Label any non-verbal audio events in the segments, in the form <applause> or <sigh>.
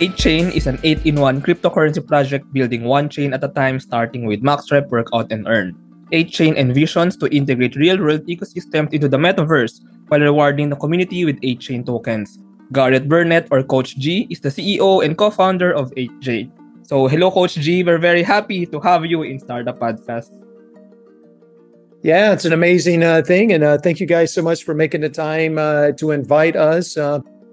8chain is an 8-in-1 cryptocurrency project building one chain at a time starting with Maxrep Workout and Earn. 8chain envisions to integrate real-world ecosystems into the metaverse while rewarding the community with 8chain tokens. Garrett Burnett or Coach G is the CEO and co-founder of 8chain. So hello Coach G, we're very happy to have you in Startup Podcast. Yeah, it's an amazing uh, thing. And uh, thank you guys so much for making the time uh, to invite us.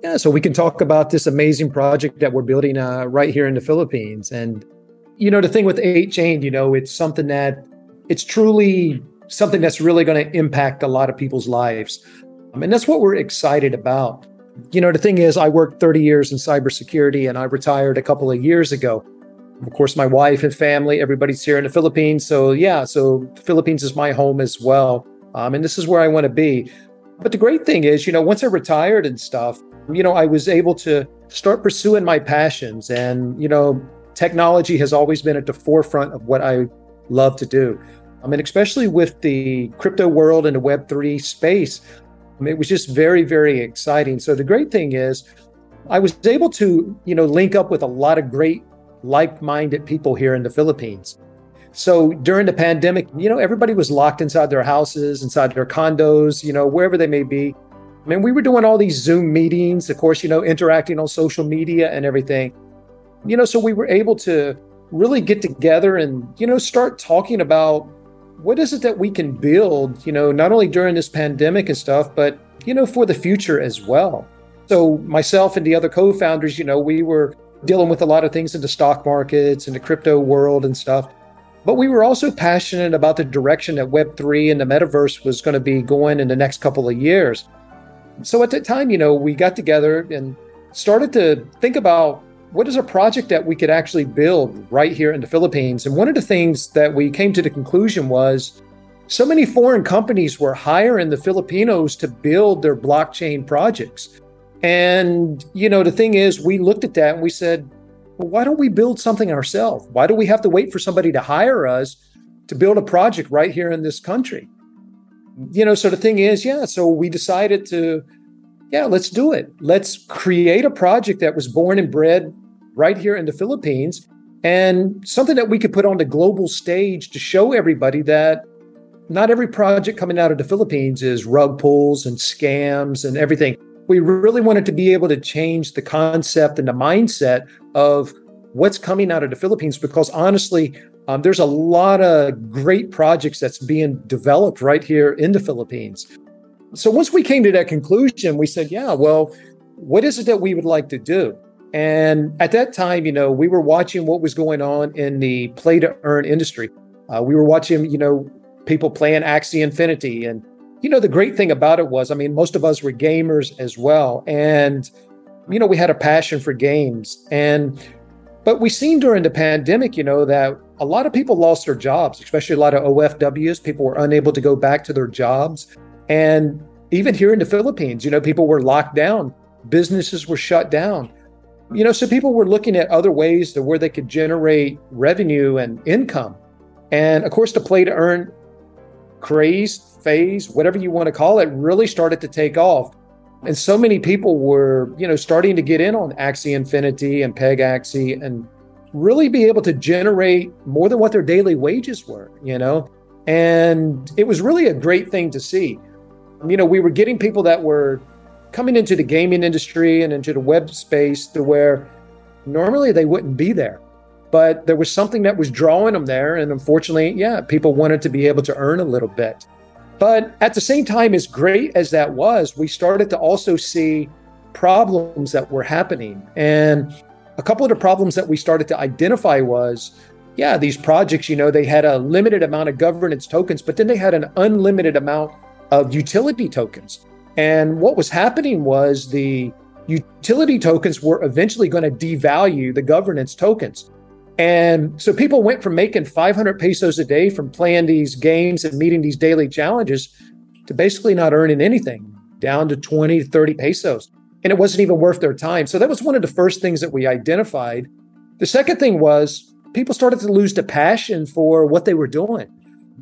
Yeah, so we can talk about this amazing project that we're building uh, right here in the Philippines. And, you know, the thing with 8chain, you know, it's something that it's truly something that's really going to impact a lot of people's lives. Um, and that's what we're excited about. You know, the thing is, I worked 30 years in cybersecurity and I retired a couple of years ago. Of course, my wife and family, everybody's here in the Philippines. So, yeah, so the Philippines is my home as well. Um, and this is where I want to be. But the great thing is, you know, once I retired and stuff, you know, I was able to start pursuing my passions. And, you know, technology has always been at the forefront of what I love to do. I mean, especially with the crypto world and the Web3 space, I mean, it was just very, very exciting. So the great thing is, I was able to, you know, link up with a lot of great like-minded people here in the Philippines. So during the pandemic, you know, everybody was locked inside their houses, inside their condos, you know, wherever they may be. I mean, we were doing all these Zoom meetings, of course, you know, interacting on social media and everything. You know, so we were able to really get together and, you know, start talking about what is it that we can build, you know, not only during this pandemic and stuff, but, you know, for the future as well. So myself and the other co-founders, you know, we were dealing with a lot of things in the stock markets and the crypto world and stuff. But we were also passionate about the direction that Web3 and the metaverse was going to be going in the next couple of years. So at that time, you know, we got together and started to think about what is a project that we could actually build right here in the Philippines. And one of the things that we came to the conclusion was so many foreign companies were hiring the Filipinos to build their blockchain projects. And, you know, the thing is, we looked at that and we said, well, why don't we build something ourselves? Why do we have to wait for somebody to hire us to build a project right here in this country? You know, so the thing is, yeah, so we decided to, yeah, let's do it. Let's create a project that was born and bred right here in the Philippines and something that we could put on the global stage to show everybody that not every project coming out of the Philippines is rug pulls and scams and everything we really wanted to be able to change the concept and the mindset of what's coming out of the Philippines because honestly, um, there's a lot of great projects that's being developed right here in the Philippines. So once we came to that conclusion, we said, yeah, well, what is it that we would like to do? And at that time, you know, we were watching what was going on in the play to earn industry. Uh, we were watching, you know, people playing Axie Infinity and you know, the great thing about it was, I mean, most of us were gamers as well. And, you know, we had a passion for games. And, but we seen during the pandemic, you know, that a lot of people lost their jobs, especially a lot of OFWs. People were unable to go back to their jobs. And even here in the Philippines, you know, people were locked down, businesses were shut down. You know, so people were looking at other ways to where they could generate revenue and income. And of course, the play to earn craze, phase, whatever you want to call it, really started to take off. And so many people were, you know, starting to get in on Axie Infinity and Pegaxy and really be able to generate more than what their daily wages were, you know? And it was really a great thing to see. You know, we were getting people that were coming into the gaming industry and into the web space to where normally they wouldn't be there but there was something that was drawing them there. And unfortunately, yeah, people wanted to be able to earn a little bit. But at the same time, as great as that was, we started to also see problems that were happening. And a couple of the problems that we started to identify was yeah, these projects, you know, they had a limited amount of governance tokens, but then they had an unlimited amount of utility tokens. And what was happening was the utility tokens were eventually going to devalue the governance tokens. And so people went from making 500 pesos a day from playing these games and meeting these daily challenges to basically not earning anything, down to 20, 30 pesos. And it wasn't even worth their time. So that was one of the first things that we identified. The second thing was people started to lose the passion for what they were doing.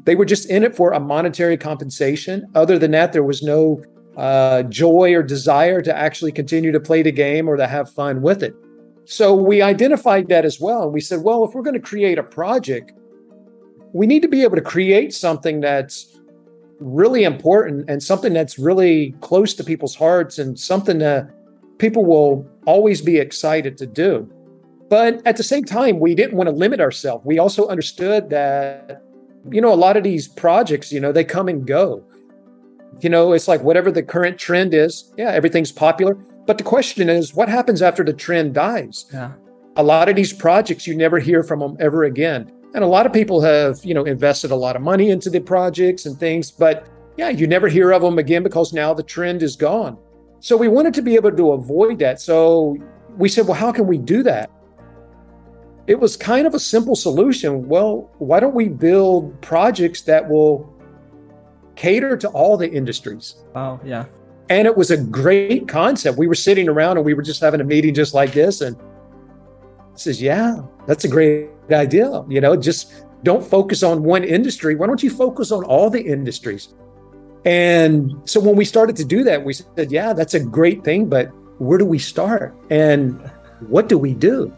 They were just in it for a monetary compensation. Other than that, there was no uh, joy or desire to actually continue to play the game or to have fun with it. so we identified that as well. And we said, well, if we're going to create a project, we need to be able to create something that's really important and something that's really close to people's hearts and something that people will always be excited to do. But at the same time, we didn't want to limit ourselves. We also understood that, you know, a lot of these projects, you know, they come and go. You know, it's like whatever the current trend is, yeah, everything's popular. But the question is, what happens after the trend dies? Yeah. A lot of these projects, you never hear from them ever again. And a lot of people have, you know, invested a lot of money into the projects and things, but yeah, you never hear of them again because now the trend is gone. So we wanted to be able to avoid that. So we said, well, how can we do that? It was kind of a simple solution. Well, why don't we build projects that will cater to all the industries? Wow, yeah. And it was a great concept. We were sitting around and we were just having a meeting just like this. And says, Yeah, that's a great idea. You know, just don't focus on one industry. Why don't you focus on all the industries? And so when we started to do that, we said, Yeah, that's a great thing, but where do we start? And what do we do?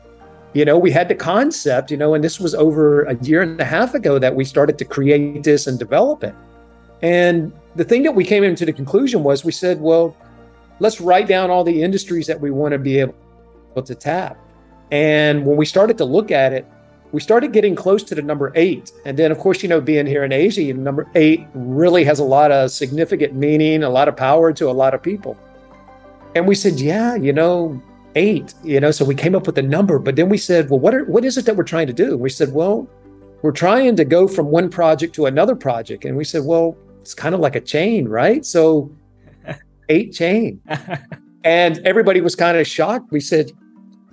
You know, we had the concept, you know, and this was over a year and a half ago that we started to create this and develop it. And the thing that we came into the conclusion was we said, well, let's write down all the industries that we want to be able to tap. And when we started to look at it, we started getting close to the number eight. And then, of course, you know, being here in Asia, number eight really has a lot of significant meaning, a lot of power to a lot of people. And we said, yeah, you know, eight, you know, so we came up with a number. But then we said, well, what, are, what is it that we're trying to do? We said, well, we're trying to go from one project to another project. And we said, well, it's kind of like a chain, right? So <laughs> eight chain. and everybody was kind of shocked. We said,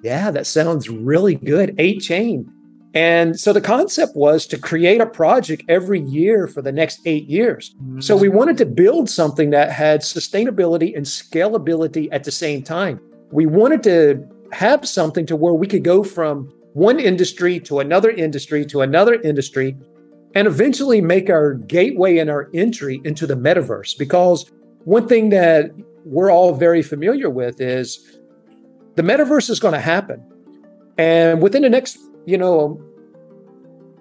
yeah, that sounds really good. Eight chain. And so the concept was to create a project every year for the next eight years. So we mm. wanted to build something that had sustainability and scalability at the same time. We wanted to have something to where we could go from one industry to another industry to another industry and eventually make our gateway and our entry into the metaverse. Because one thing that we're all very familiar with is the metaverse is going to happen. And within the next, you know,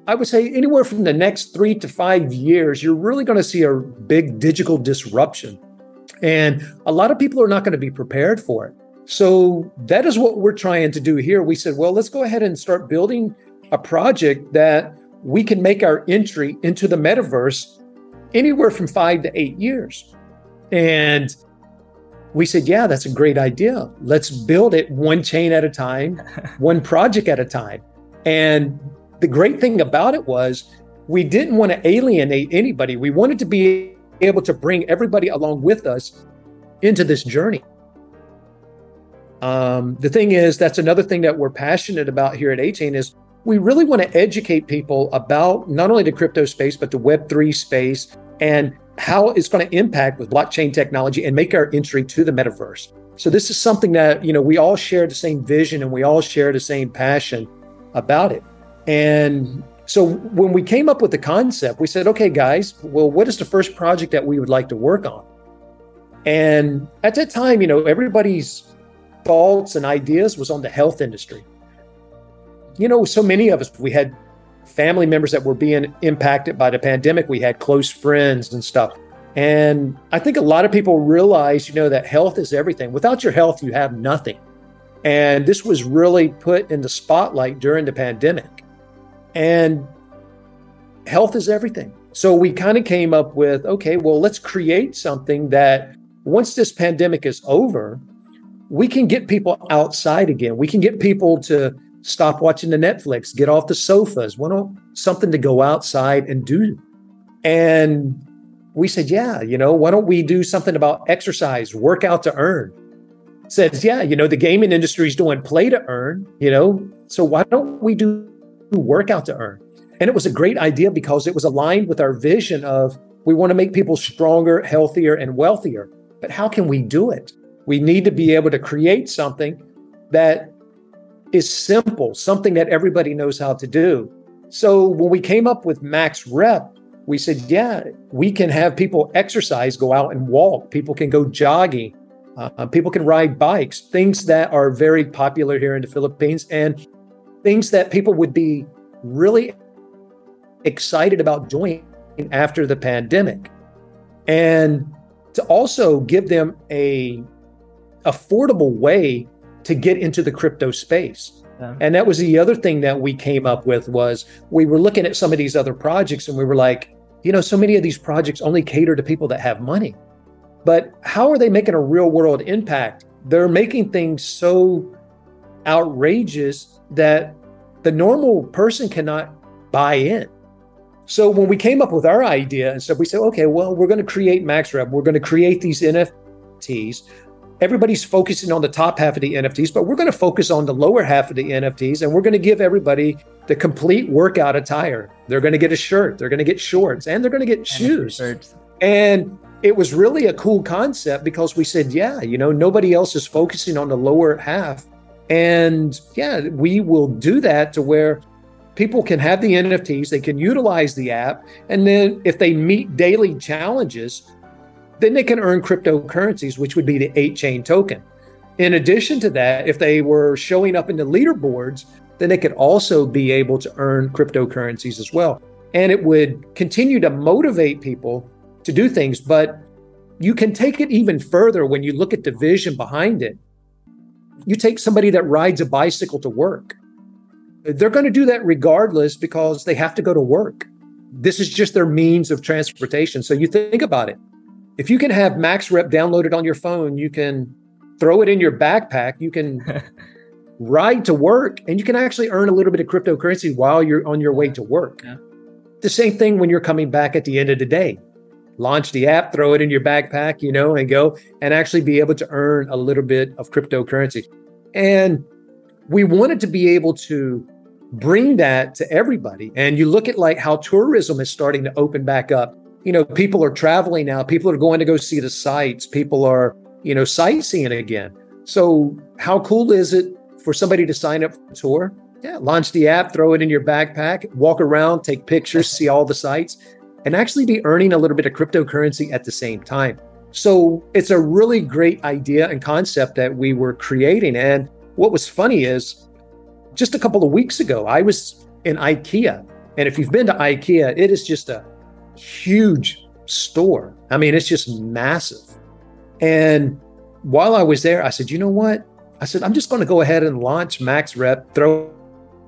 I would say anywhere from the next three to five years, you're really going to see a big digital disruption. And a lot of people are not going to be prepared for it. So that is what we're trying to do here. We said, well, let's go ahead and start building a project that we can make our entry into the metaverse anywhere from five to eight years. And we said, yeah, that's a great idea. Let's build it one chain at a time, <laughs> one project at a time. And the great thing about it was we didn't want to alienate anybody. We wanted to be able to bring everybody along with us into this journey. Um, the thing is, that's another thing that we're passionate about here at 18 is we really want to educate people about not only the crypto space, but the Web3 space and how it's going to impact with blockchain technology and make our entry to the metaverse. So this is something that, you know, we all share the same vision and we all share the same passion about it. And so when we came up with the concept, we said, okay, guys, well, what is the first project that we would like to work on? And at that time, you know, everybody's thoughts and ideas was on the health industry. You know, so many of us, we had family members that were being impacted by the pandemic. We had close friends and stuff. And I think a lot of people realize, you know, that health is everything. Without your health, you have nothing. And this was really put in the spotlight during the pandemic. And health is everything. So we kind of came up with okay, well, let's create something that once this pandemic is over, we can get people outside again. We can get people to stop watching the Netflix, get off the sofas, want something to go outside and do. And we said, yeah, you know, why don't we do something about exercise, workout to earn? Says, yeah, you know, the gaming industry is doing play to earn, you know, so why don't we do workout to earn? And it was a great idea because it was aligned with our vision of we want to make people stronger, healthier, and wealthier. But how can we do it? We need to be able to create something that is simple, something that everybody knows how to do. So when we came up with Max Rep, we said, yeah, we can have people exercise, go out and walk. People can go jogging. Uh, people can ride bikes, things that are very popular here in the Philippines, and things that people would be really excited about doing after the pandemic. And to also give them a affordable way to get into the crypto space. Yeah. And that was the other thing that we came up with was we were looking at some of these other projects and we were like, you know, so many of these projects only cater to people that have money. But how are they making a real world impact? They're making things so outrageous that the normal person cannot buy in. So when we came up with our idea and stuff, we said, okay, well, we're going to create MaxRep. We're going to create these NFTs. Everybody's focusing on the top half of the NFTs, but we're going to focus on the lower half of the NFTs and we're going to give everybody the complete workout attire. They're going to get a shirt, they're going to get shorts, and they're going to get shoes. And it was really a cool concept because we said, yeah, you know, nobody else is focusing on the lower half. And yeah, we will do that to where people can have the NFTs, they can utilize the app, and then if they meet daily challenges, then they can earn cryptocurrencies, which would be the 8chain token. In addition to that, if they were showing up in the leaderboards, then they could also be able to earn cryptocurrencies as well. And it would continue to motivate people to do things, but you can take it even further when you look at the vision behind it. You take somebody that rides a bicycle to work. They're going to do that regardless because they have to go to work. This is just their means of transportation. So you think about it. If you can have MaxRep downloaded on your phone, you can throw it in your backpack, you can <laughs> ride to work, and you can actually earn a little bit of cryptocurrency while you're on your way to work. Yeah. The same thing when you're coming back at the end of the day launch the app, throw it in your backpack, you know, and go and actually be able to earn a little bit of cryptocurrency. And we wanted to be able to bring that to everybody. And you look at like how tourism is starting to open back up. You know, people are traveling now, people are going to go see the sites, people are, you know, sightseeing again. So, how cool is it for somebody to sign up for a tour? Yeah, launch the app, throw it in your backpack, walk around, take pictures, see all the sites and actually be earning a little bit of cryptocurrency at the same time. So it's a really great idea and concept that we were creating. And what was funny is just a couple of weeks ago, I was in IKEA. And if you've been to IKEA, it is just a huge store. I mean, it's just massive. And while I was there, I said, you know what? I said, I'm just going to go ahead and launch Max Rep, throw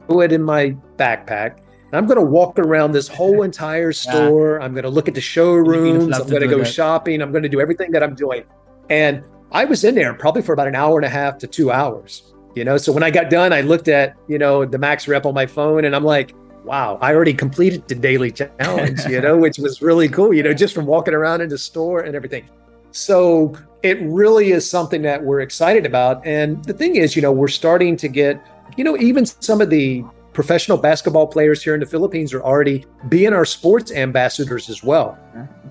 it in my backpack, I'm going to walk around this whole <laughs> entire store. Yeah. I'm going to look at the showrooms. I'm going to go that. shopping. I'm going to do everything that I'm doing. And I was in there probably for about an hour and a half to two hours. You know, so when I got done, I looked at you know the max rep on my phone, and I'm like, wow, I already completed the daily challenge. You know, which was really cool. You know, just from walking around in the store and everything. So it really is something that we're excited about. And the thing is, you know, we're starting to get, you know, even some of the professional basketball players here in the Philippines are already being our sports ambassadors as well.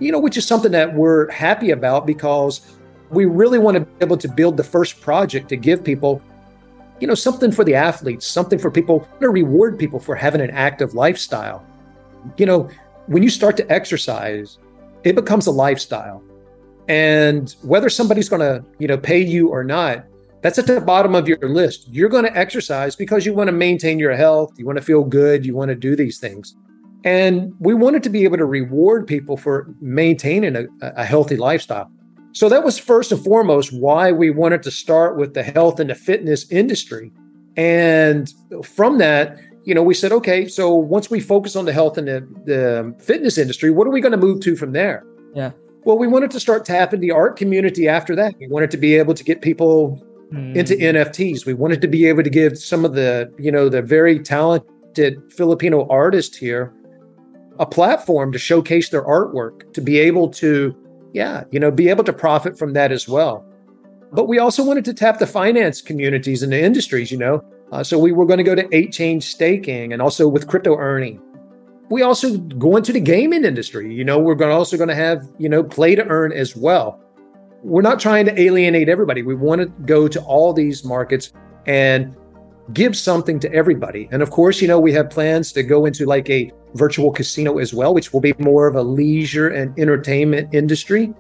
You know, which is something that we're happy about because we really want to be able to build the first project to give people, you know, something for the athletes, something for people to reward people for having an active lifestyle. You know, when you start to exercise, it becomes a lifestyle. And whether somebody's going to, you know, pay you or not, that's at the bottom of your list. You're going to exercise because you want to maintain your health, you want to feel good, you want to do these things. And we wanted to be able to reward people for maintaining a, a healthy lifestyle. So that was first and foremost why we wanted to start with the health and the fitness industry. And from that, you know, we said, okay, so once we focus on the health and the, the fitness industry, what are we going to move to from there? Yeah. Well, we wanted to start tapping the art community after that. We wanted to be able to get people mm. into NFTs. We wanted to be able to give some of the, you know, the very talented Filipino artists here a platform to showcase their artwork, to be able to, yeah, you know, be able to profit from that as well. But we also wanted to tap the finance communities and the industries, you know. Uh, so we were going to go to 8chain staking and also with crypto earning. We also go into the gaming industry. You know, we're going also going to have, you know, play to earn as well we're not trying to alienate everybody. We want to go to all these markets and give something to everybody. And of course, you know, we have plans to go into like a virtual casino as well, which will be more of a leisure and entertainment industry.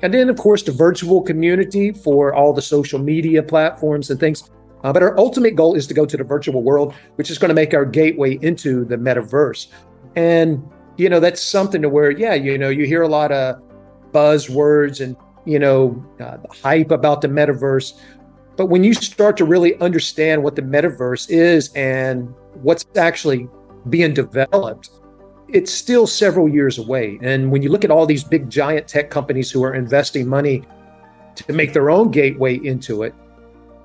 And then, of course, the virtual community for all the social media platforms and things. Uh, but our ultimate goal is to go to the virtual world, which is going to make our gateway into the metaverse. And, you know, that's something to where, yeah, you know, you hear a lot of buzzwords and, you know, uh, the hype about the metaverse. But when you start to really understand what the metaverse is and what's actually being developed, it's still several years away. And when you look at all these big giant tech companies who are investing money to make their own gateway into it,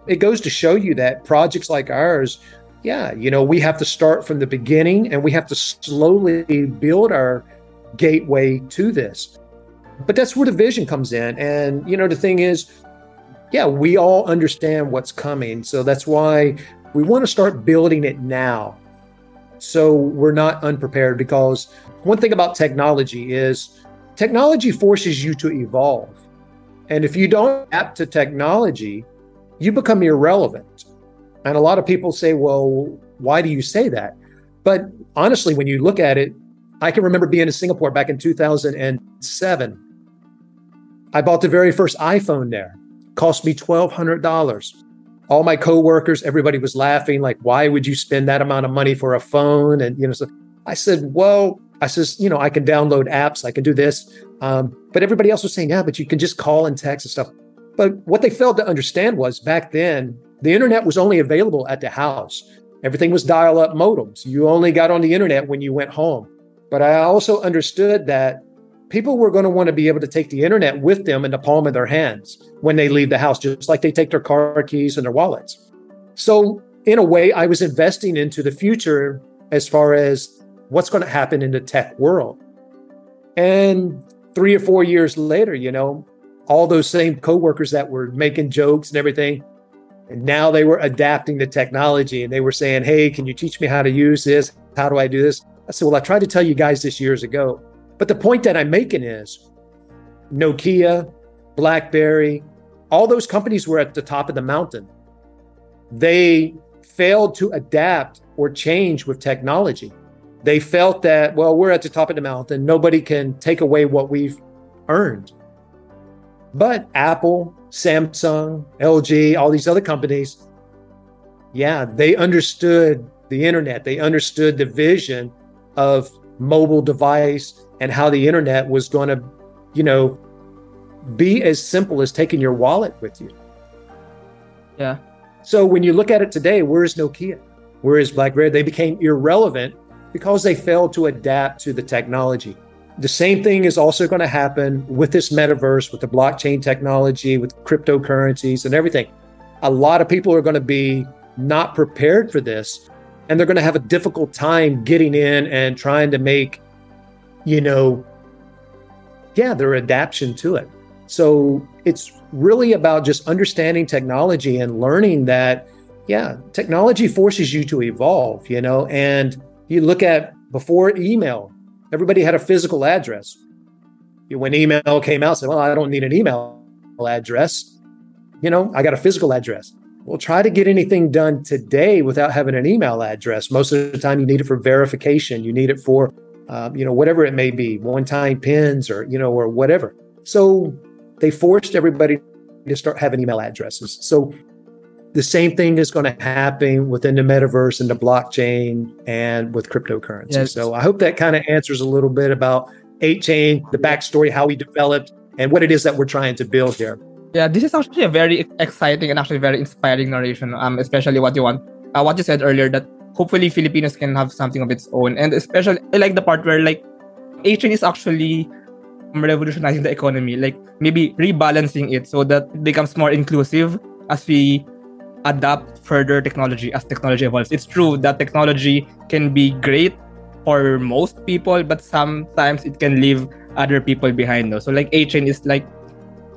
it goes to show you that projects like ours, yeah, you know, we have to start from the beginning and we have to slowly build our gateway to this. But that's where the vision comes in. And, you know, the thing is, yeah, we all understand what's coming. So that's why we want to start building it now so we're not unprepared because one thing about technology is technology forces you to evolve. And if you don't adapt to technology, you become irrelevant. And a lot of people say, well, why do you say that? But honestly, when you look at it, I can remember being in Singapore back in 2007. I bought the very first iPhone there. Cost me $1,200 all my coworkers, everybody was laughing, like, why would you spend that amount of money for a phone? And, you know, so I said, well, I says, you know, I can download apps, I can do this. Um, but everybody else was saying, yeah, but you can just call and text and stuff. But what they failed to understand was back then, the internet was only available at the house. Everything was dial up modems. You only got on the internet when you went home. But I also understood that people were going to want to be able to take the internet with them in the palm of their hands when they leave the house, just like they take their car keys and their wallets. So, in a way, I was investing into the future as far as what's going to happen in the tech world. And three or four years later, you know, all those same coworkers that were making jokes and everything, and now they were adapting the technology and they were saying, Hey, can you teach me how to use this? How do I do this? I said, Well, I tried to tell you guys this years ago. But the point that I'm making is Nokia, Blackberry, all those companies were at the top of the mountain. They failed to adapt or change with technology. They felt that, well, we're at the top of the mountain. Nobody can take away what we've earned. But Apple, Samsung, LG, all these other companies, yeah, they understood the internet. They understood the vision of mobile device and how the internet was going to, you know, be as simple as taking your wallet with you. Yeah. So when you look at it today, where is Nokia? Where is BlackBerry? They became irrelevant because they failed to adapt to the technology. The same thing is also going to happen with this metaverse, with the blockchain technology, with cryptocurrencies and everything. A lot of people are going to be not prepared for this and they're going to have a difficult time getting in and trying to make you know, yeah, their adaptation to it. So it's really about just understanding technology and learning that, yeah, technology forces you to evolve, you know, and you look at before email, everybody had a physical address. When email came out, said, well, I don't need an email address. You know, I got a physical address. Well, try to get anything done today without having an email address. Most of the time, you need it for verification. You need it for um, you know, whatever it may be, one-time pins or you know, or whatever. So they forced everybody to start having email addresses. So the same thing is going to happen within the metaverse and the blockchain and with cryptocurrency. Yes. So I hope that kind of answers a little bit about 8chain, the backstory, how we developed, and what it is that we're trying to build here. Yeah, this is actually a very exciting and actually very inspiring narration. Um, especially what you want, uh, what you said earlier that hopefully Filipinos can have something of its own. And especially, I like the part where like 8chain is actually revolutionizing the economy, like maybe rebalancing it so that it becomes more inclusive as we adapt further technology as technology evolves. It's true that technology can be great for most people, but sometimes it can leave other people behind. Though. So like 8chain is like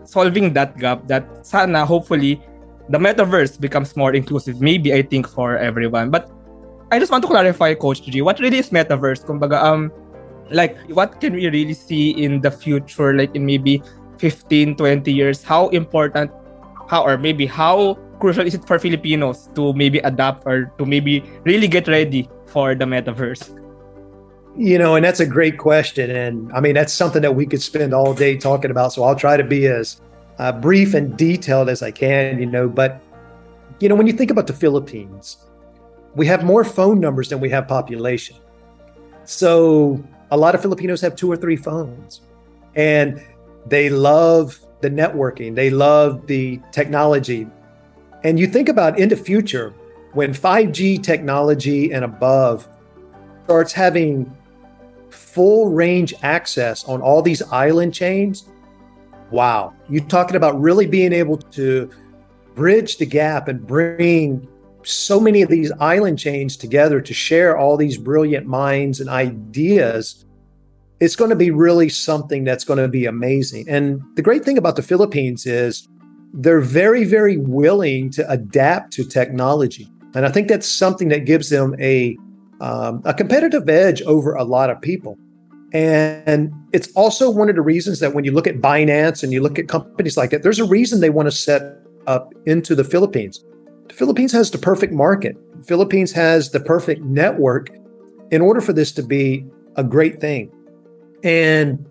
solving that gap that sana hopefully the metaverse becomes more inclusive. Maybe I think for everyone. But I just want to clarify, Coach G, what really is metaverse? Kumbaga, um, like, what can we really see in the future, like in maybe 15, 20 years? How important, how, or maybe how crucial is it for Filipinos to maybe adapt or to maybe really get ready for the metaverse? You know, and that's a great question. And I mean, that's something that we could spend all day talking about. So I'll try to be as uh, brief and detailed as I can, you know. But, you know, when you think about the Philippines, we have more phone numbers than we have population. So a lot of Filipinos have two or three phones and they love the networking, they love the technology. And you think about in the future, when 5G technology and above starts having full range access on all these island chains, wow, you're talking about really being able to bridge the gap and bring so many of these island chains together to share all these brilliant minds and ideas. It's going to be really something that's going to be amazing. And the great thing about the Philippines is they're very, very willing to adapt to technology. And I think that's something that gives them a um, a competitive edge over a lot of people. And it's also one of the reasons that when you look at Binance and you look at companies like that, there's a reason they want to set up into the Philippines. The Philippines has the perfect market. The Philippines has the perfect network in order for this to be a great thing. And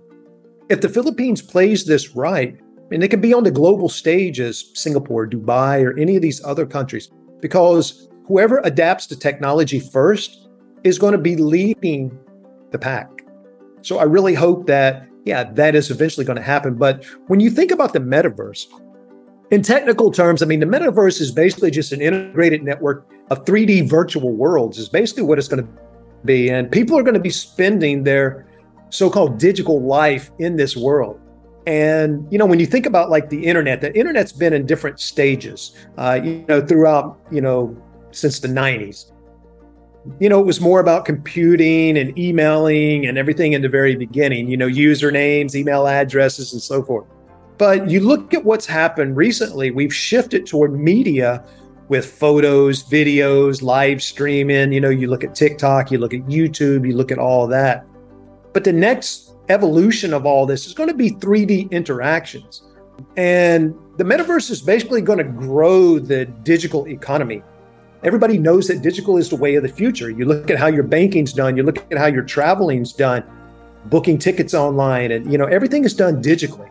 if the Philippines plays this right, and they can be on the global stage as Singapore, Dubai, or any of these other countries, because whoever adapts to technology first is going to be leading the pack. So I really hope that, yeah, that is eventually going to happen. But when you think about the metaverse, in technical terms, I mean, the metaverse is basically just an integrated network of 3D virtual worlds, is basically what it's going to be. And people are going to be spending their so called digital life in this world. And, you know, when you think about like the internet, the internet's been in different stages, uh, you know, throughout, you know, since the 90s you know, it was more about computing and emailing and everything in the very beginning, you know, usernames, email addresses, and so forth. But you look at what's happened recently, we've shifted toward media with photos, videos, live streaming. You know, you look at TikTok, you look at YouTube, you look at all that. But the next evolution of all this is going to be 3D interactions. And the metaverse is basically going to grow the digital economy. Everybody knows that digital is the way of the future. You look at how your banking's done, you look at how your traveling's done, booking tickets online, and you know, everything is done digitally.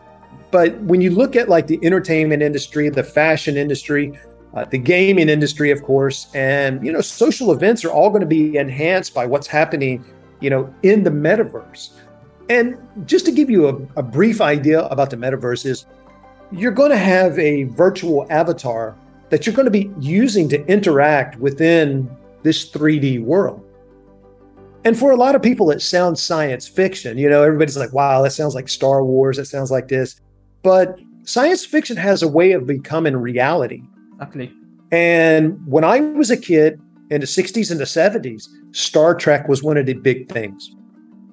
But when you look at like the entertainment industry, the fashion industry, uh, the gaming industry, of course, and you know, social events are all going to be enhanced by what's happening, you know, in the metaverse. And just to give you a, a brief idea about the metaverse is you're going to have a virtual avatar that you're going to be using to interact within this 3D world. And for a lot of people, it sounds science fiction. You know, everybody's like, wow, that sounds like Star Wars. That sounds like this. But science fiction has a way of becoming reality. Exactly. And when I was a kid in the 60s and the 70s, Star Trek was one of the big things.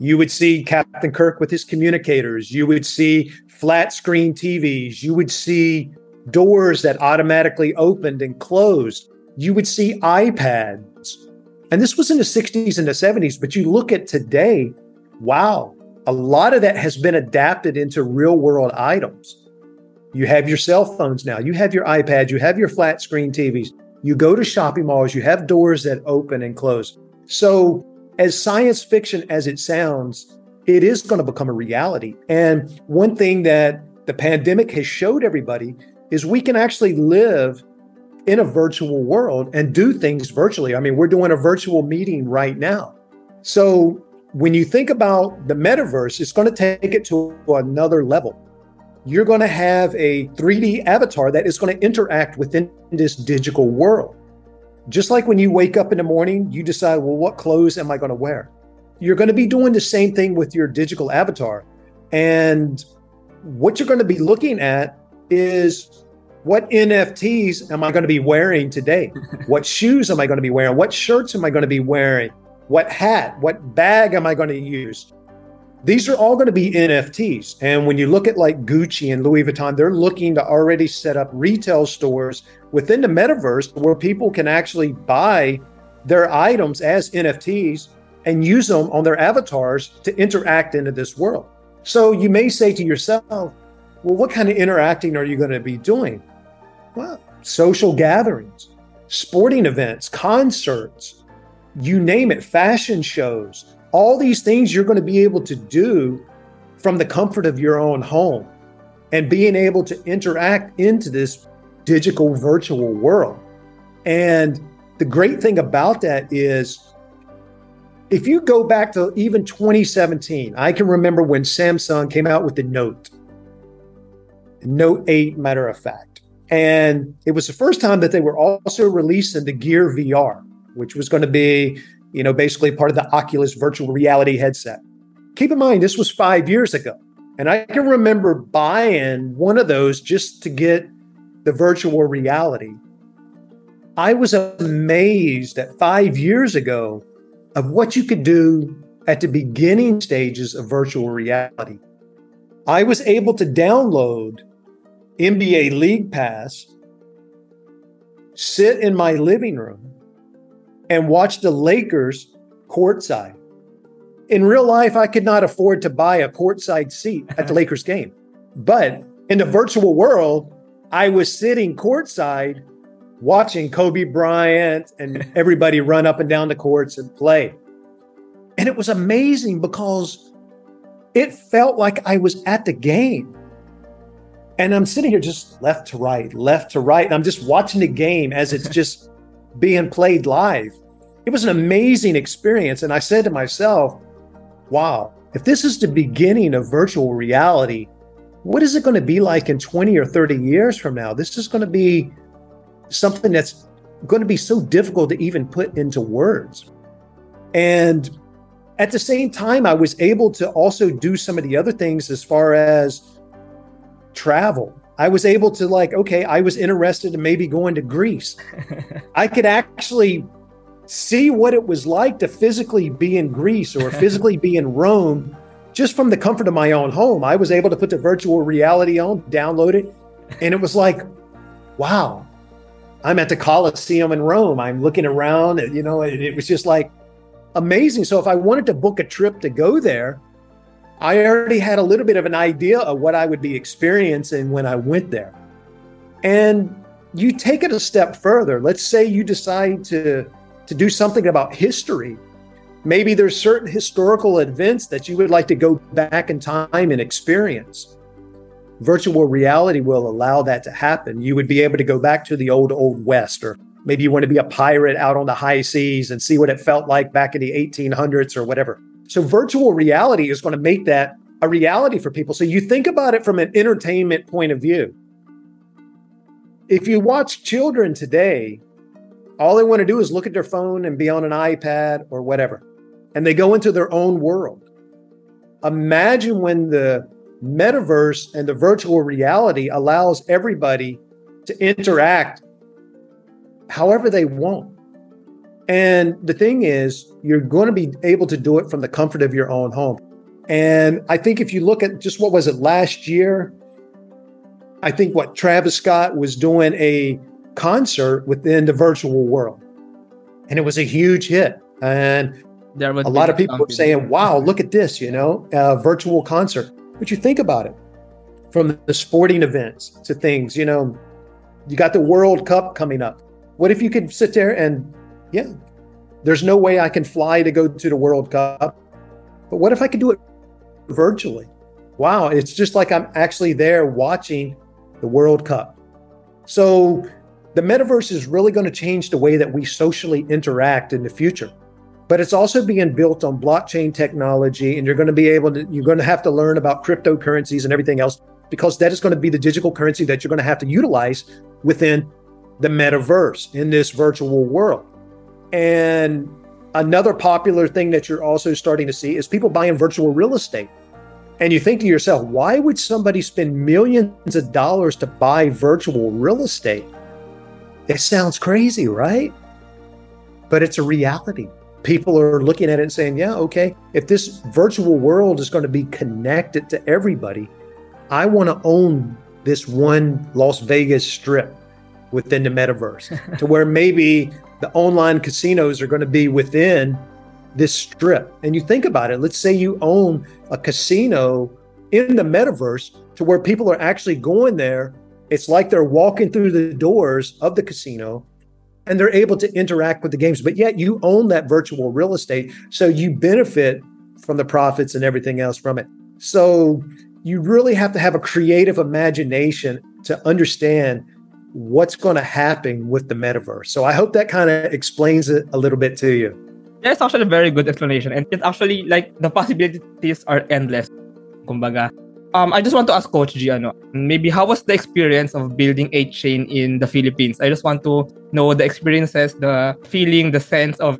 You would see Captain Kirk with his communicators. You would see flat screen TVs. You would see doors that automatically opened and closed. You would see iPads. And this was in the 60s and the 70s, but you look at today, wow, a lot of that has been adapted into real world items. You have your cell phones now, you have your iPads, you have your flat screen TVs. You go to shopping malls, you have doors that open and close. So, as science fiction as it sounds, it is going to become a reality. And one thing that the pandemic has showed everybody is we can actually live in a virtual world and do things virtually. I mean, we're doing a virtual meeting right now. So when you think about the metaverse, it's going to take it to another level. You're going to have a 3D avatar that is going to interact within this digital world. Just like when you wake up in the morning, you decide, well, what clothes am I going to wear? You're going to be doing the same thing with your digital avatar. And what you're going to be looking at is what NFTs am I going to be wearing today? <laughs> what shoes am I going to be wearing? What shirts am I going to be wearing? What hat? What bag am I going to use? These are all going to be NFTs. And when you look at like Gucci and Louis Vuitton, they're looking to already set up retail stores within the metaverse where people can actually buy their items as NFTs and use them on their avatars to interact into this world. So you may say to yourself, well, what kind of interacting are you going to be doing? Well, social gatherings, sporting events, concerts, you name it, fashion shows. All these things you're going to be able to do from the comfort of your own home and being able to interact into this digital virtual world. And the great thing about that is if you go back to even 2017, I can remember when Samsung came out with the Note, Note 8, matter of fact. And it was the first time that they were also releasing the Gear VR, which was going to be, you know, basically part of the Oculus virtual reality headset. Keep in mind, this was five years ago. And I can remember buying one of those just to get the virtual reality. I was amazed at five years ago of what you could do at the beginning stages of virtual reality. I was able to download NBA League Pass, sit in my living room, and watch the Lakers courtside. In real life, I could not afford to buy a courtside seat at the <laughs> Lakers game. But in the virtual world, I was sitting courtside watching Kobe Bryant and <laughs> everybody run up and down the courts and play. And it was amazing because it felt like I was at the game. And I'm sitting here just left to right, left to right. And I'm just watching the game as it's <laughs> just being played live. It was an amazing experience. And I said to myself, wow, if this is the beginning of virtual reality, what is it going to be like in 20 or 30 years from now? This is going to be something that's going to be so difficult to even put into words. And at the same time, I was able to also do some of the other things as far as travel. I was able to, like, okay, I was interested in maybe going to Greece. <laughs> I could actually see what it was like to physically be in Greece or <laughs> physically be in Rome just from the comfort of my own home. I was able to put the virtual reality on, download it, and it was like, wow, I'm at the Colosseum in Rome. I'm looking around, and, you know, it, it was just like amazing. So if I wanted to book a trip to go there, I already had a little bit of an idea of what I would be experiencing when I went there. And you take it a step further. Let's say you decide to to do something about history. Maybe there's certain historical events that you would like to go back in time and experience virtual reality will allow that to happen. You would be able to go back to the old, old West, or maybe you want to be a pirate out on the high seas and see what it felt like back in the 1800s or whatever. So, virtual reality is going to make that a reality for people. So, you think about it from an entertainment point of view. If you watch children today, all they want to do is look at their phone and be on an iPad or whatever, and they go into their own world. Imagine when the metaverse and the virtual reality allows everybody to interact however they want. And the thing is, you're going to be able to do it from the comfort of your own home. And I think if you look at just what was it last year, I think what Travis Scott was doing a concert within the virtual world. And it was a huge hit. And there a lot of people were saying, wow, look at this, you know, a virtual concert. But you think about it from the sporting events to things, you know, you got the World Cup coming up. What if you could sit there and, yeah, there's no way I can fly to go to the World Cup, but what if I could do it virtually? Wow, it's just like I'm actually there watching the World Cup. So the metaverse is really going to change the way that we socially interact in the future but it's also being built on blockchain technology and you're going to be able to you're going to have to learn about cryptocurrencies and everything else because that is going to be the digital currency that you're going to have to utilize within the metaverse in this virtual world and another popular thing that you're also starting to see is people buying virtual real estate. And you think to yourself why would somebody spend millions of dollars to buy virtual real estate? It sounds crazy right? But it's a reality. People are looking at it and saying, yeah, okay, if this virtual world is going to be connected to everybody, I want to own this one Las Vegas strip within the metaverse <laughs> to where maybe the online casinos are going to be within this strip. And you think about it, let's say you own a casino in the metaverse to where people are actually going there. It's like they're walking through the doors of the casino and they're able to interact with the games, but yet you own that virtual real estate. So you benefit from the profits and everything else from it. So you really have to have a creative imagination to understand what's going to happen with the metaverse. So I hope that kind of explains it a little bit to you. It's actually a very good explanation. And it's actually like the possibilities are endless. Kumbaga. Um, I just want to ask Coach G, maybe how was the experience of building a chain in the Philippines? I just want to know the experiences, the feeling, the sense of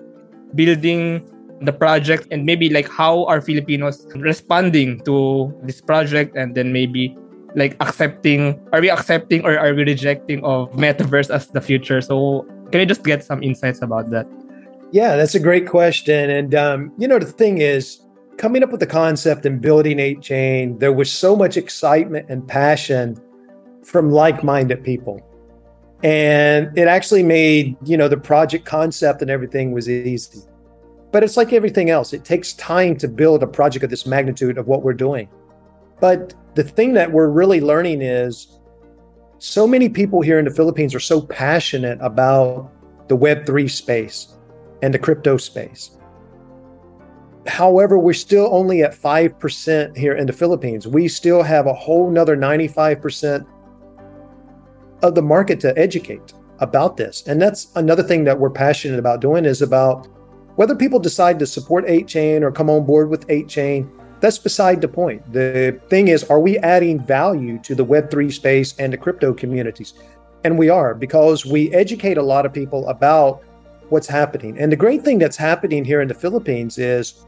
building the project and maybe like how are Filipinos responding to this project and then maybe like accepting are we accepting or are we rejecting of metaverse as the future? So can you just get some insights about that? Yeah that's a great question. And um, you know the thing is coming up with the concept and building 8chain there was so much excitement and passion from like-minded people. And it actually made you know the project concept and everything was easy. But it's like everything else. It takes time to build a project of this magnitude of what we're doing but the thing that we're really learning is so many people here in the Philippines are so passionate about the Web3 space and the crypto space. However, we're still only at 5% here in the Philippines. We still have a whole nother 95% of the market to educate about this. And that's another thing that we're passionate about doing is about whether people decide to support 8chain or come on board with 8chain that's beside the point. The thing is, are we adding value to the Web3 space and the crypto communities? And we are because we educate a lot of people about what's happening. And the great thing that's happening here in the Philippines is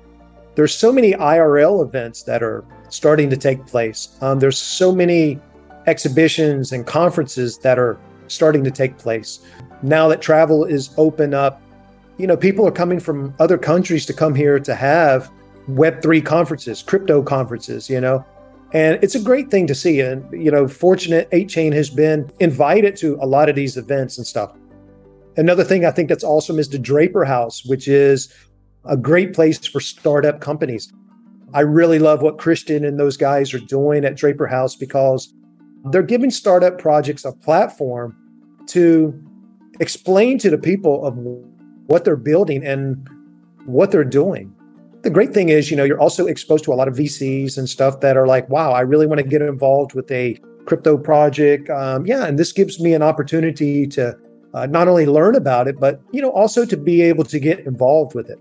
there's so many IRL events that are starting to take place. Um, there's so many exhibitions and conferences that are starting to take place. Now that travel is open up, you know, people are coming from other countries to come here to have Web3 conferences, crypto conferences, you know. And it's a great thing to see. And, you know, fortunate 8chain has been invited to a lot of these events and stuff. Another thing I think that's awesome is the Draper House, which is a great place for startup companies. I really love what Christian and those guys are doing at Draper House because they're giving startup projects a platform to explain to the people of what they're building and what they're doing the great thing is, you know, you're also exposed to a lot of VCs and stuff that are like, wow, I really want to get involved with a crypto project. Um, yeah, and this gives me an opportunity to uh, not only learn about it, but you know, also to be able to get involved with it.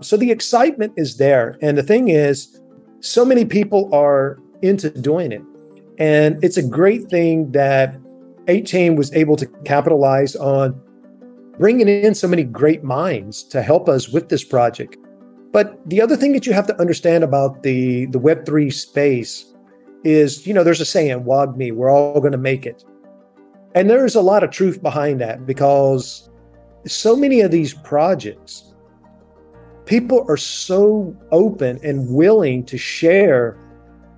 So the excitement is there, and the thing is, so many people are into doing it, and it's a great thing that 8chain was able to capitalize on bringing in so many great minds to help us with this project. But the other thing that you have to understand about the, the Web3 space is, you know, there's a saying, WAGMI, we're all going to make it. And there's a lot of truth behind that because so many of these projects, people are so open and willing to share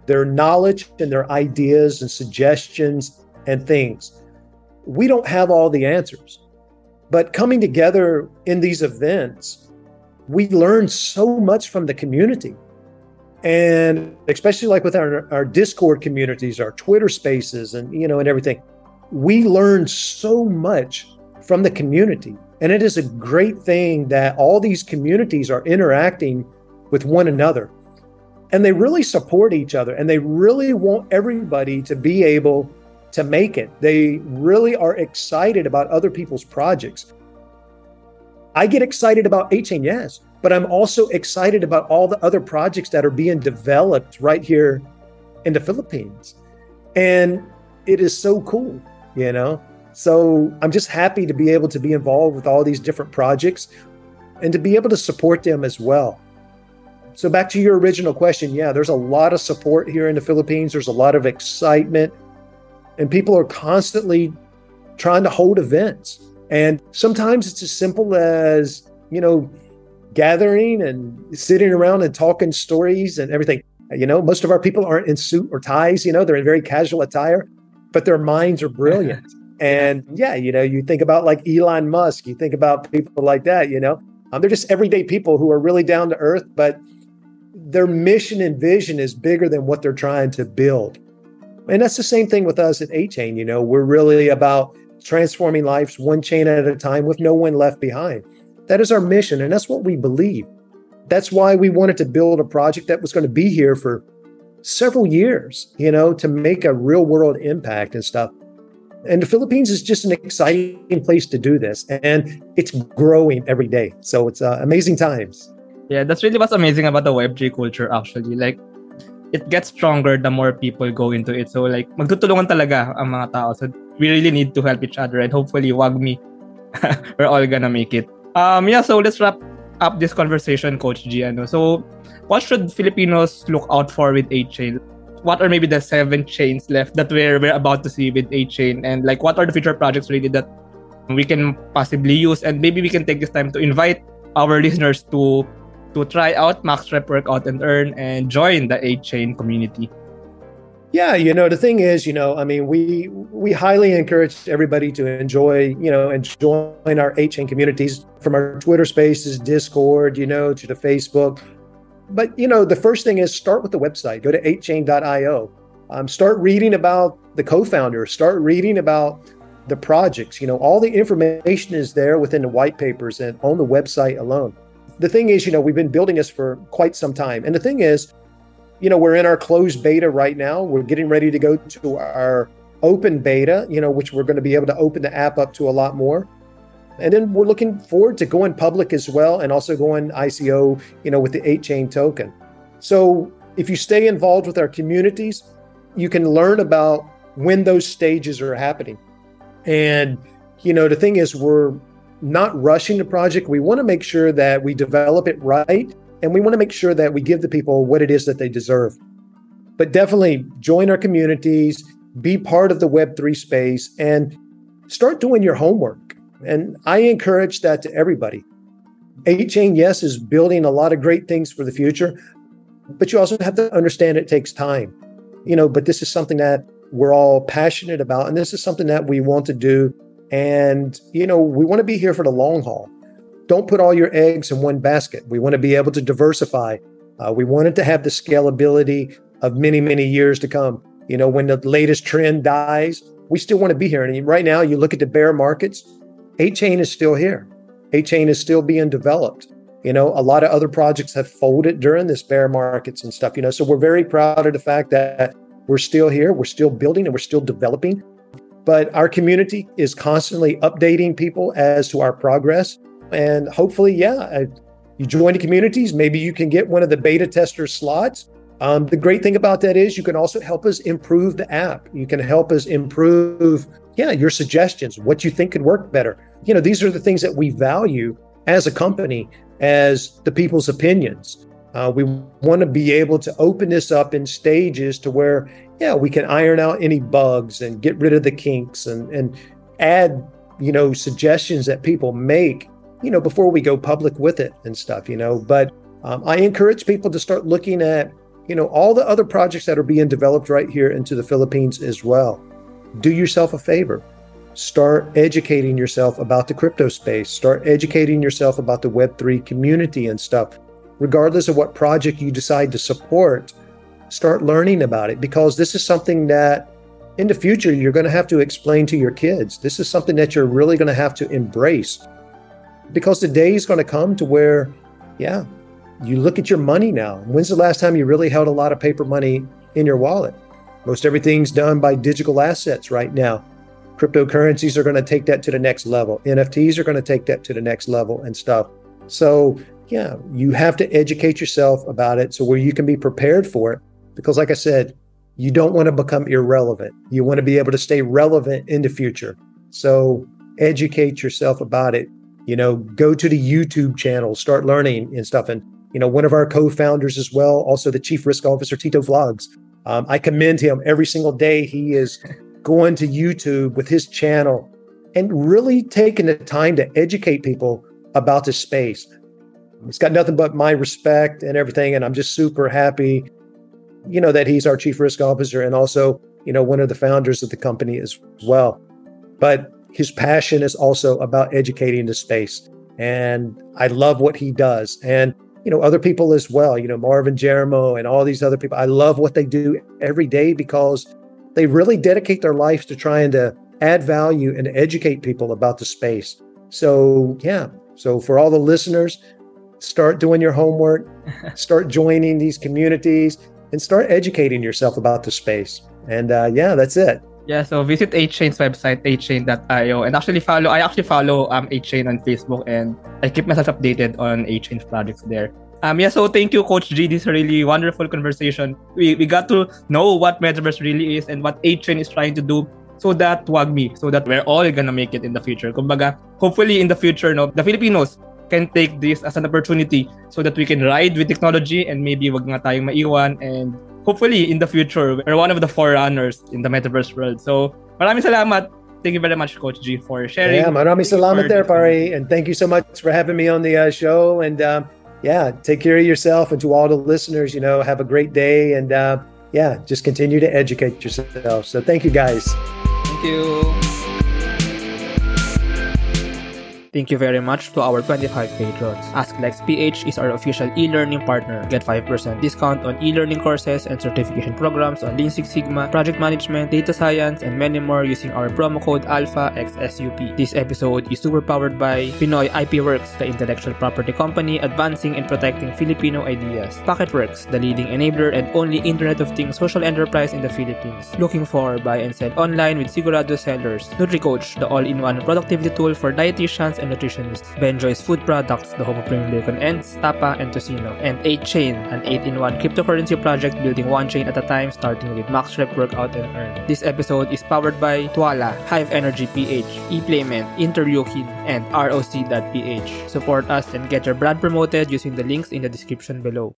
their knowledge and their ideas and suggestions and things. We don't have all the answers, but coming together in these events, we learn so much from the community. And especially like with our, our Discord communities, our Twitter spaces, and you know, and everything, we learn so much from the community. And it is a great thing that all these communities are interacting with one another. And they really support each other and they really want everybody to be able to make it. They really are excited about other people's projects. I get excited about 8chain, yes, but I'm also excited about all the other projects that are being developed right here in the Philippines. And it is so cool, you know? So I'm just happy to be able to be involved with all these different projects and to be able to support them as well. So back to your original question, yeah, there's a lot of support here in the Philippines. There's a lot of excitement and people are constantly trying to hold events and sometimes it's as simple as, you know, gathering and sitting around and talking stories and everything. You know, most of our people aren't in suit or ties, you know, they're in very casual attire, but their minds are brilliant. <laughs> and yeah, you know, you think about like Elon Musk, you think about people like that, you know, um, they're just everyday people who are really down to earth, but their mission and vision is bigger than what they're trying to build. And that's the same thing with us at 8chain. You know, we're really about transforming lives one chain at a time with no one left behind. That is our mission, and that's what we believe. That's why we wanted to build a project that was going to be here for several years, you know, to make a real world impact and stuff. And the Philippines is just an exciting place to do this, and it's growing every day. So it's uh, amazing times. Yeah, that's really what's amazing about the Web3 culture actually. Like, it gets stronger the more people go into it. So like, magtutulungan talaga ang mga tao. So we really need to help each other and hopefully, WAGMI, <laughs> we're all gonna make it. Um, yeah, so let's wrap up this conversation, Coach G. Ano. So, what should Filipinos look out for with 8chain What are maybe the seven chains left that we're, we're about to see with 8chain And like, what are the future projects really that we can possibly use? And maybe we can take this time to invite our <laughs> listeners to to try out max rep Workout and Earn and join the 8chain community. Yeah, you know, the thing is, you know, I mean, we we highly encourage everybody to enjoy, you know, and join our 8chain communities from our Twitter spaces, Discord, you know, to the Facebook. But, you know, the first thing is start with the website. Go to 8chain.io. Um, start reading about the co-founders, start reading about the projects. You know, all the information is there within the white papers and on the website alone. The thing is, you know, we've been building this for quite some time. And the thing is, you know, we're in our closed beta right now. We're getting ready to go to our open beta, you know, which we're going to be able to open the app up to a lot more. And then we're looking forward to going public as well and also going ICO, you know, with the 8chain token. So if you stay involved with our communities, you can learn about when those stages are happening. And, you know, the thing is, we're not rushing the project. We want to make sure that we develop it right and we want to make sure that we give the people what it is that they deserve. But definitely join our communities, be part of the Web3 space, and start doing your homework. And I encourage that to everybody. 8chain, yes, is building a lot of great things for the future, but you also have to understand it takes time. You know, but this is something that we're all passionate about, and this is something that we want to do. And, you know, we want to be here for the long haul don't put all your eggs in one basket. We want to be able to diversify. Uh, we want it to have the scalability of many, many years to come. You know, when the latest trend dies, we still want to be here. And right now, you look at the bear markets, 8chain is still here. 8chain is still being developed. You know, a lot of other projects have folded during this bear markets and stuff, you know. So we're very proud of the fact that we're still here, we're still building, and we're still developing. But our community is constantly updating people as to our progress. And hopefully, yeah, you join the communities. Maybe you can get one of the beta tester slots. Um, the great thing about that is you can also help us improve the app. You can help us improve, yeah, your suggestions, what you think could work better. You know, these are the things that we value as a company, as the people's opinions. Uh, we want to be able to open this up in stages to where, yeah, we can iron out any bugs and get rid of the kinks and and add, you know, suggestions that people make you know, before we go public with it and stuff, you know. But um, I encourage people to start looking at, you know, all the other projects that are being developed right here into the Philippines as well. Do yourself a favor. Start educating yourself about the crypto space. Start educating yourself about the Web3 community and stuff. Regardless of what project you decide to support, start learning about it because this is something that in the future you're going to have to explain to your kids. This is something that you're really going to have to embrace because the day is going to come to where, yeah, you look at your money now. When's the last time you really held a lot of paper money in your wallet? Most everything's done by digital assets right now. Cryptocurrencies are going to take that to the next level. NFTs are going to take that to the next level and stuff. So, yeah, you have to educate yourself about it so where you can be prepared for it. Because, like I said, you don't want to become irrelevant. You want to be able to stay relevant in the future. So, educate yourself about it you know, go to the YouTube channel, start learning and stuff. And, you know, one of our co founders as well, also the chief risk officer, Tito Vlogs. Um, I commend him every single day. He is going to YouTube with his channel and really taking the time to educate people about this space. It's got nothing but my respect and everything. And I'm just super happy, you know, that he's our chief risk officer and also, you know, one of the founders of the company as well. But his passion is also about educating the space. And I love what he does. And, you know, other people as well, you know, Marvin Jeremo and all these other people. I love what they do every day because they really dedicate their lives to trying to add value and educate people about the space. So, yeah. So, for all the listeners, start doing your homework, <laughs> start joining these communities, and start educating yourself about the space. And uh, yeah, that's it. Yeah, so visit 8chain's website, 8chain.io, and actually follow. I actually follow um 8chain on Facebook, and I keep myself updated on 8chain's projects there. Um, yeah, so thank you, Coach G. This is a really wonderful conversation. We, we got to know what Metaverse really is and what 8chain is trying to do so that WAGMI, so that we're all gonna make it in the future. Kumbaga, hopefully in the future, no, the Filipinos can take this as an opportunity so that we can ride with technology and maybe wag nga tayong maiwan and hopefully in the future, we're one of the forerunners in the Metaverse world. So, maraming salamat. Thank you very much, Coach G, for sharing. Yeah, maraming salamat there, Pare. And thank you so much for having me on the uh, show. And um, yeah, take care of yourself. And to all the listeners, you know, have a great day. And uh, yeah, just continue to educate yourself. So thank you, guys. Thank you. Thank you very much to our 25 patrons. AskLexPH is our official e-learning partner. Get 5% discount on e-learning courses and certification programs on Lean Six Sigma, project management, data science, and many more using our promo code ALPHAXSUP. This episode is super powered by Pinoy IP Works, the intellectual property company advancing and protecting Filipino ideas. Packetworks, the leading enabler and only Internet of Things social enterprise in the Philippines. Looking for buy and sell online with Sigurado sellers. NutriCoach, the all-in-one productivity tool for dietitians and and nutritionists. Benjoy's food products, the home of premium bacon ends, tapa, and tocino. And 8chain, an 8-in-1 cryptocurrency project building one chain at a time starting with max rep Workout and Earn. This episode is powered by Twala, Hive Energy PH, ePlayment, Interleukin, and ROC.ph. Support us and get your brand promoted using the links in the description below.